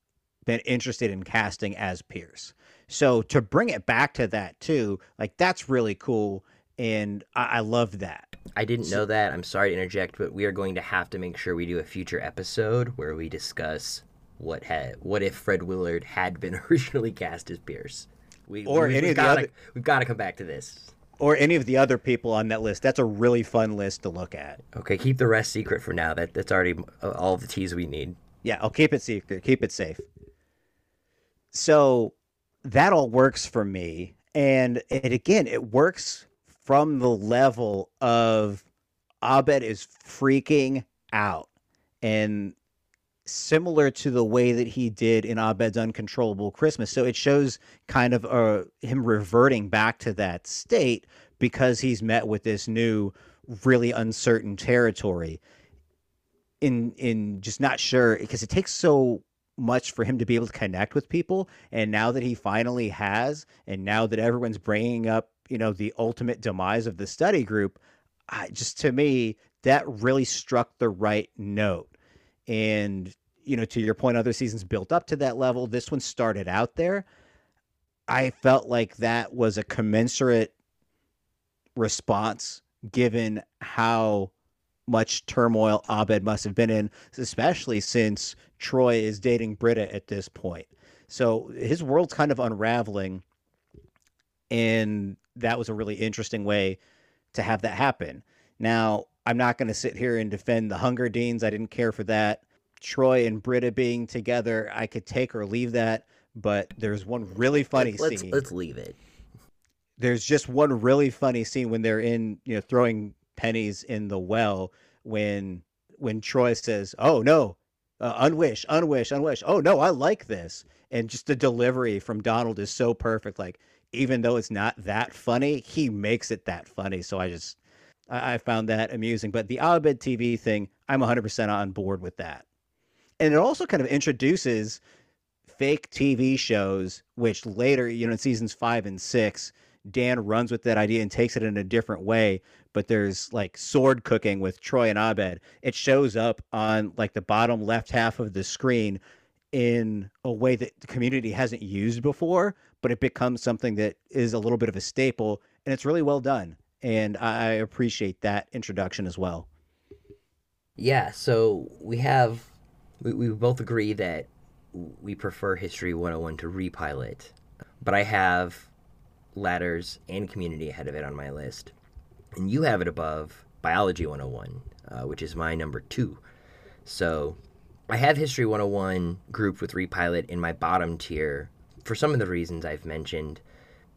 been interested in casting as Pierce. So to bring it back to that too, like that's really cool, and I, I love that. I didn't know that. I'm sorry to interject, but we are going to have to make sure we do a future episode where we discuss what had what if Fred Willard had been originally cast as Pierce. We, Or we, any we've of the gotta, other- We've got to come back to this. Or any of the other people on that list. That's a really fun list to look at. Okay, keep the rest secret for now. That that's already uh, all the tease we need. Yeah, I'll keep it secret, keep it safe. So that all works for me. And it again, it works from the level of Abed is freaking out. And similar to the way that he did in Abed's Uncontrollable Christmas. So it shows kind of uh, him reverting back to that state because he's met with this new, really uncertain territory in in just not sure because it takes so much for him to be able to connect with people. And now that he finally has and now that everyone's bringing up you know the ultimate demise of the study group I, just to me that really struck the right note. And you know to your point other seasons built up to that level. This one started out there. I felt like that was a commensurate response given how much turmoil Abed must have been in, especially since Troy is dating Britta at this point. So his world's kind of unraveling, and that was a really interesting way to have that happen. Now, I'm not going to sit here and defend the Hunger Deans. I didn't care for that. Troy and Britta being together, I could take or leave that. But there's one really funny let's scene let's leave it. there's just one really funny scene when they're in you know throwing pennies in the well when when troy says oh no uh, unwish unwish unwish. Oh no i like this. And just the delivery from donald is so perfect. Like even though it's not that funny he makes it that funny. So i just i, I found that amusing. But the abed tv thing i'm 100% on board with that. And it also kind of introduces fake TV shows, which later, you know, in seasons five and six, Dan runs with that idea and takes it in a different way. But there's like sword cooking with Troy and Abed. It shows up on like the bottom left half of the screen in a way that the community hasn't used before, but it becomes something that is a little bit of a staple, and it's really well done. And I appreciate that introduction as well. Yeah, so we have we, we both agree that we prefer History 101 to Repilot, but I have Ladders and Community ahead of it on my list. And you have it above Biology 101, uh, which is my number two. So I have History 101 grouped with Repilot in my bottom tier for some of the reasons I've mentioned.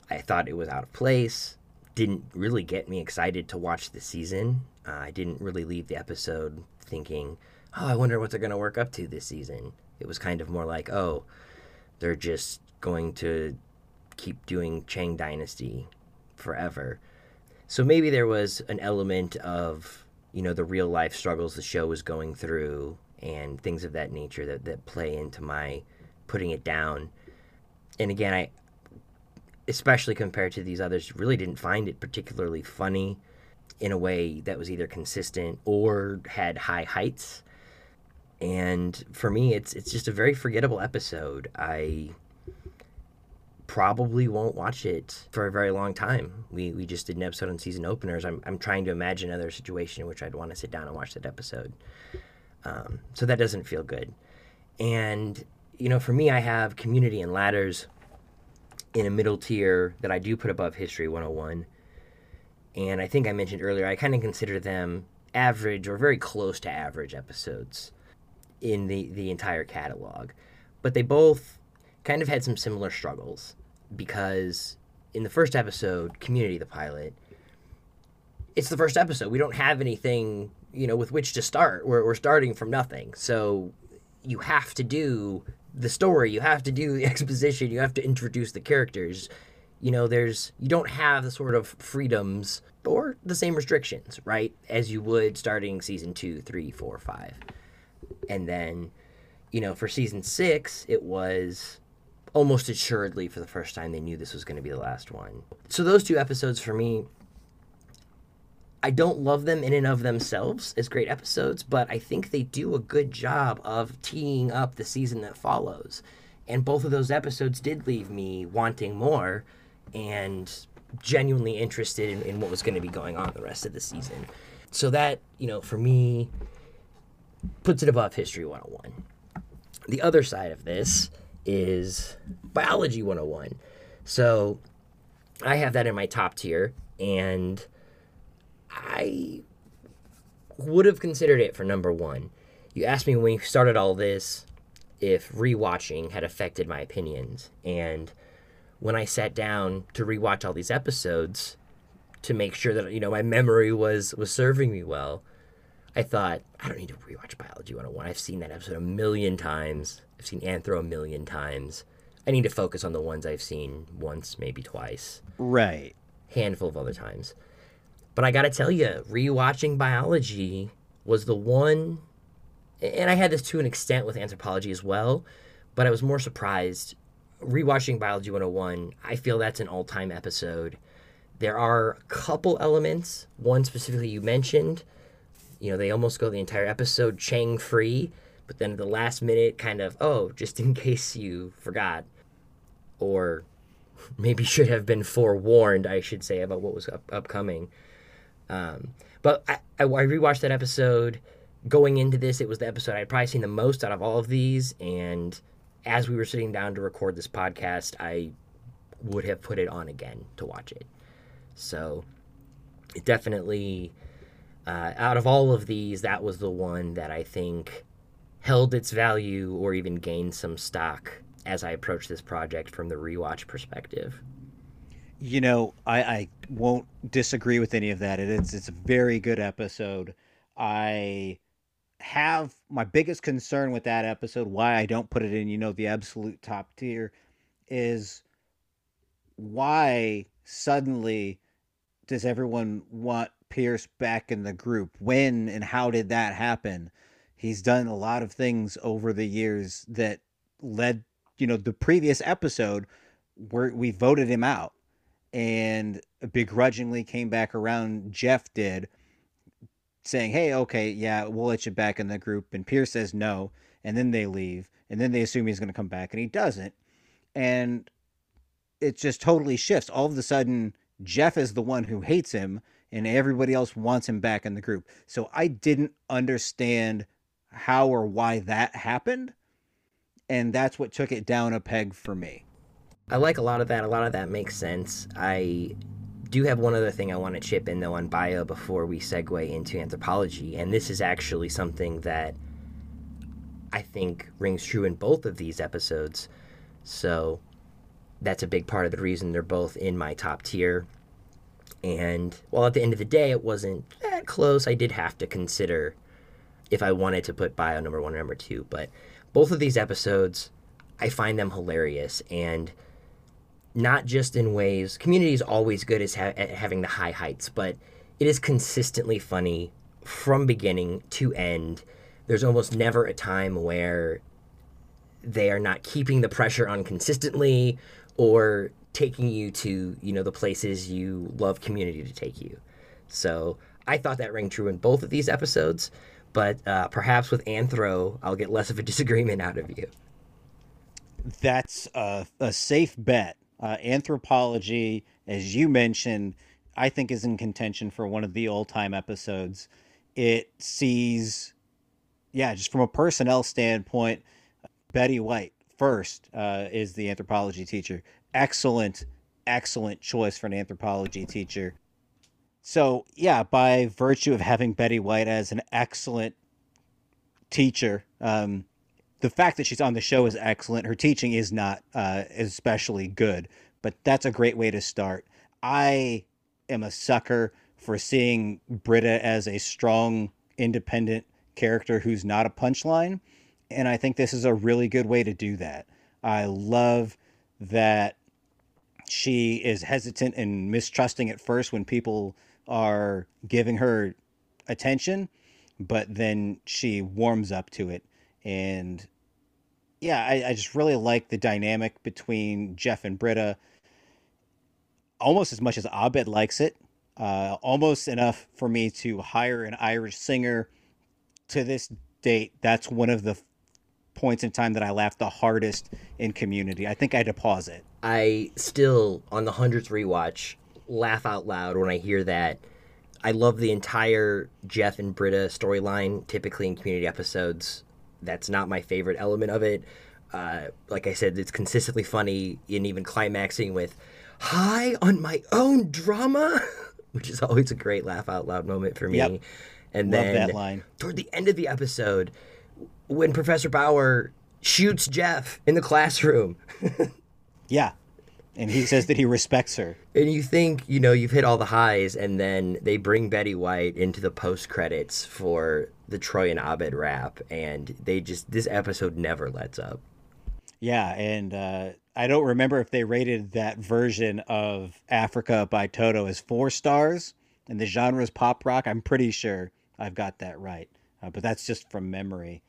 I thought it was out of place, didn't really get me excited to watch the season. Uh, I didn't really leave the episode thinking, oh, I wonder what they're going to work up to this season. It was kind of more like, oh, they're just going to keep doing Chang Dynasty forever. So maybe there was an element of, you know, the real life struggles the show was going through and things of that nature that, that play into my putting it down. And again, I, especially compared to these others, really didn't find it particularly funny in a way that was either consistent or had high heights. And for me, it's it's just a very forgettable episode. I probably won't watch it for a very long time. We, we just did an episode on season openers. I'm, I'm trying to imagine another situation in which I'd want to sit down and watch that episode. Um, so that doesn't feel good. And, you know, for me, I have community and ladders in a middle tier that I do put above History 101 and I think I mentioned earlier, I kind of consider them average or very close to average episodes in the, the entire catalog. But they both kind of had some similar struggles because in the first episode, Community, the pilot, it's the first episode. We don't have anything, you know, with which to start. We're, we're starting from nothing. So you have to do the story, you have to do the exposition, you have to introduce the characters you know there's you don't have the sort of freedoms or the same restrictions right as you would starting season two three four five and then you know for season six it was almost assuredly for the first time they knew this was going to be the last one so those two episodes for me I don't love them in and of themselves as great episodes, but I think they do a good job of teeing up the season that follows. And both of those episodes did leave me wanting more and genuinely interested in, in what was going to be going on the rest of the season. So that, you know, for me, puts it above History 101. The other side of this is Biology 101. So I have that in my top tier, and I would have considered it for number one. You asked me when we started all this if rewatching had affected my opinions, and when I sat down to rewatch all these episodes to make sure that you know my memory was was serving me well, I thought I don't need to rewatch Biology 101. I've seen that episode a million times. I've seen Anthro a million times. I need to focus on the ones I've seen once, maybe twice. Right. Handful of other times. But I got to tell you, rewatching biology was the one and I had this to an extent with anthropology as well, but I was more surprised rewatching Biology 101, I feel that's an all time episode. There are a couple elements, one specifically you mentioned. You know, they almost go the entire episode Chang free, but then at the last minute, kind of, oh, just in case you forgot, or maybe should have been forewarned, I should say, about what was up- upcoming. Um, but I, I, I rewatched that episode. Going into this, it was the episode I'd probably seen the most out of all of these, and as we were sitting down to record this podcast, I would have put it on again to watch it. So it definitely, uh, out of all of these, that was the one that I think held its value or even gained some stock as I approach this project from the rewatch perspective. You know, I, I won't disagree with any of that. It is it's a very good episode. I have my biggest concern with that episode, why I don't put it in, you know, the absolute top tier, is why suddenly does everyone want Pierce back in the group? When and how did that happen? He's done a lot of things over the years that led, you know, the previous episode where we voted him out and begrudgingly came back around. Jeff did, saying, "Hey, okay, yeah, we'll let you back in the group." And Pierce says no, and then they leave, and then they assume he's going to come back, and he doesn't, and it just totally shifts. All of a sudden, Jeff is the one who hates him, and everybody else wants him back in the group. So I didn't understand how or why that happened, and that's what took it down a peg for me. I like a lot of that. A lot of that makes sense. I do have one other thing I want to chip in though on bio before we segue into anthropology, and this is actually something that I think rings true in both of these episodes. So that's a big part of the reason they're both in my top tier. And while at the end of the day it wasn't that close, I did have to consider if I wanted to put bio number one or number two. But both of these episodes, I find them hilarious and not just in ways community is always good as ha- at having the high heights but it is consistently funny from beginning to end there's almost never a time where they are not keeping the pressure on consistently or taking you to you know the places you love community to take you so i thought that rang true in both of these episodes but uh, perhaps with anthro i'll get less of a disagreement out of you that's a, a safe bet uh, anthropology, as you mentioned, I think is in contention for one of the old time episodes. It sees, yeah, just from a personnel standpoint, Betty White first uh, is the anthropology teacher. Excellent, excellent choice for an anthropology teacher. So, yeah, by virtue of having Betty White as an excellent teacher, um, the fact that she's on the show is excellent. Her teaching is not uh, especially good, but that's a great way to start. I am a sucker for seeing Britta as a strong, independent character who's not a punchline. And I think this is a really good way to do that. I love that she is hesitant and mistrusting at first when people are giving her attention, but then she warms up to it and yeah, I, I just really like the dynamic between Jeff and Britta, almost as much as Abed likes it. Uh, almost enough for me to hire an Irish singer. To this date, that's one of the points in time that I laughed the hardest in Community. I think I had to pause it. I still, on the hundredth rewatch, laugh out loud when I hear that. I love the entire Jeff and Britta storyline. Typically in Community episodes, that's not my favorite element of it. Uh, like I said, it's consistently funny and even climaxing with "High on my own drama," which is always a great laugh out loud moment for me. Yep. And Love then toward the end of the episode, when Professor Bauer shoots Jeff in the classroom. yeah. And he says that he respects her. And you think, you know, you've hit all the highs, and then they bring Betty White into the post credits for the Troy and Abed rap, and they just this episode never lets up. Yeah, and uh, I don't remember if they rated that version of Africa by Toto as four stars, and the genre is pop rock. I'm pretty sure I've got that right, uh, but that's just from memory.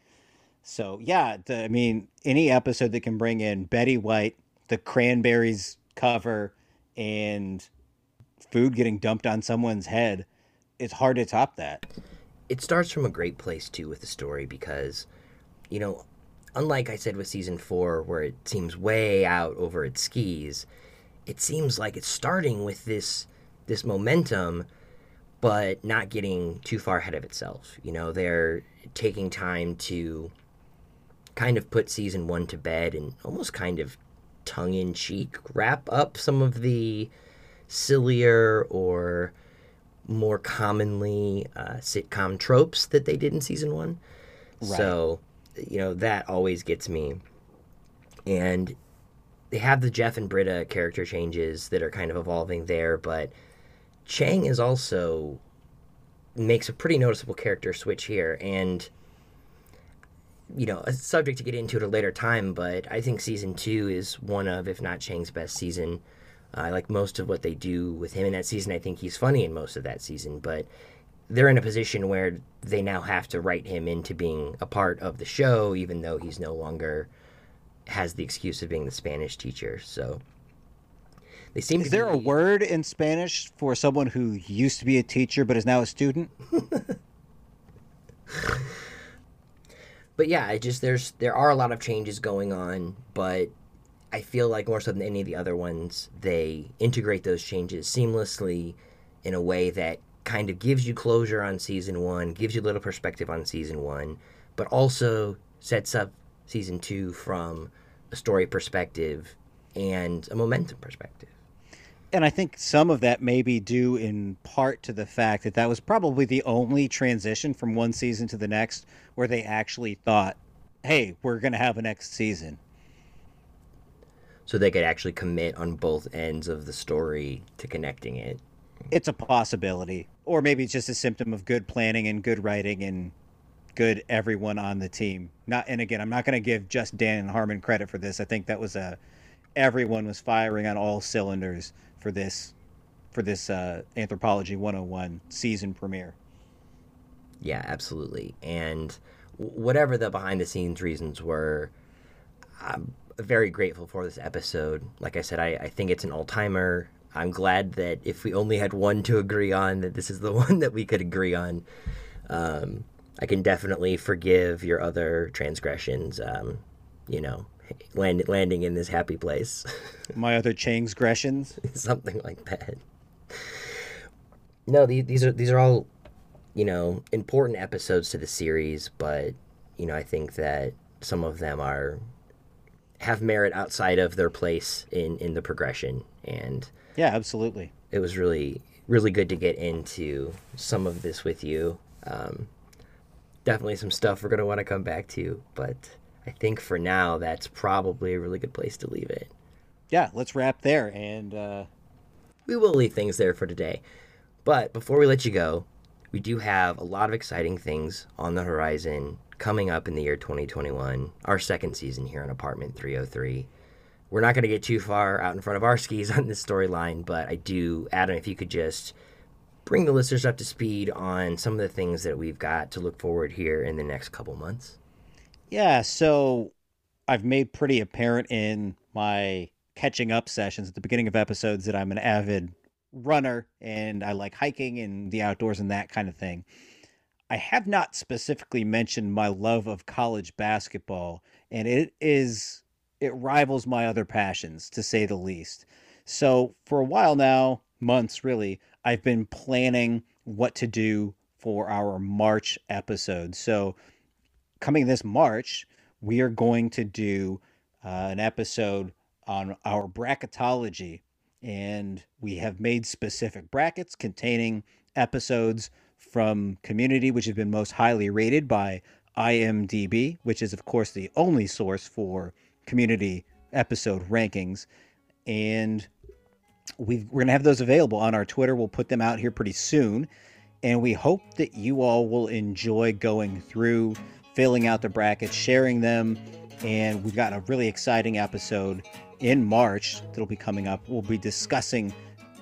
So yeah, the, I mean, any episode that can bring in Betty White, the Cranberries cover, and food getting dumped on someone's head, it's hard to top that it starts from a great place too with the story because, you know, unlike I said with season four, where it seems way out over its skis, it seems like it's starting with this this momentum, but not getting too far ahead of itself. You know, they're taking time to kind of put season one to bed and almost kind of tongue in cheek wrap up some of the sillier or more commonly uh, sitcom tropes that they did in season one. Right. So, you know, that always gets me. And they have the Jeff and Britta character changes that are kind of evolving there, but Chang is also makes a pretty noticeable character switch here and you know a subject to get into at a later time but i think season two is one of if not chang's best season uh, I like most of what they do with him in that season. I think he's funny in most of that season, but they're in a position where they now have to write him into being a part of the show, even though he's no longer has the excuse of being the Spanish teacher. So they seem. Is there be... a word in Spanish for someone who used to be a teacher but is now a student? but yeah, it just there's there are a lot of changes going on, but I feel like more so than any of the other ones, they integrate those changes seamlessly in a way that kind of gives you closure on season one, gives you a little perspective on season one, but also sets up season two from a story perspective and a momentum perspective. And I think some of that may be due in part to the fact that that was probably the only transition from one season to the next where they actually thought, hey, we're going to have a next season. So they could actually commit on both ends of the story to connecting it it's a possibility, or maybe it's just a symptom of good planning and good writing and good everyone on the team. Not, and again, I'm not going to give just Dan and Harmon credit for this. I think that was a everyone was firing on all cylinders for this for this uh, Anthropology 101 season premiere. Yeah, absolutely. And whatever the behind the scenes reasons were, I'm very grateful for this episode. Like I said, I, I think it's an all timer. I'm glad that if we only had one to agree on, that this is the one that we could agree on. Um, I can definitely forgive your other transgressions. Um, you know, land, landing in this happy place. My other transgressions, something like that. No, these, these are these are all, you know, important episodes to the series, but you know, I think that some of them are have merit outside of their place in in the progression and yeah, absolutely. It was really, really good to get into some of this with you. Um, definitely some stuff we're going to want to come back to, but I think for now, that's probably a really good place to leave it. Yeah, let's wrap there. And uh... we will leave things there for today. But before we let you go, we do have a lot of exciting things on the horizon coming up in the year 2021, our second season here on Apartment 303 we're not going to get too far out in front of our skis on this storyline, but I do, Adam, if you could just bring the listeners up to speed on some of the things that we've got to look forward here in the next couple months. Yeah, so I've made pretty apparent in my catching up sessions at the beginning of episodes that I'm an avid runner and I like hiking and the outdoors and that kind of thing. I have not specifically mentioned my love of college basketball, and it is it rivals my other passions to say the least. So for a while now, months really, I've been planning what to do for our March episode. So coming this March, we are going to do uh, an episode on our bracketology and we have made specific brackets containing episodes from community which have been most highly rated by IMDb, which is of course the only source for community episode rankings. And we are going to have those available on our Twitter. We'll put them out here pretty soon. And we hope that you all will enjoy going through, filling out the brackets, sharing them. And we've got a really exciting episode in March that'll be coming up. We'll be discussing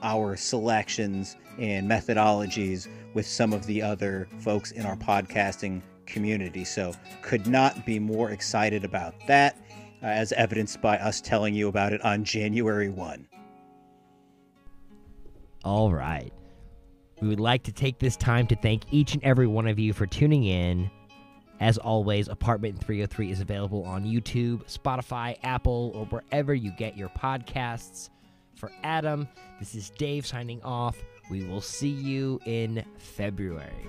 our selections and methodologies with some of the other folks in our podcasting community. So, could not be more excited about that uh, as evidenced by us telling you about it on January 1. All right. We would like to take this time to thank each and every one of you for tuning in. As always, Apartment 303 is available on YouTube, Spotify, Apple, or wherever you get your podcasts. For Adam, this is Dave signing off. We will see you in February.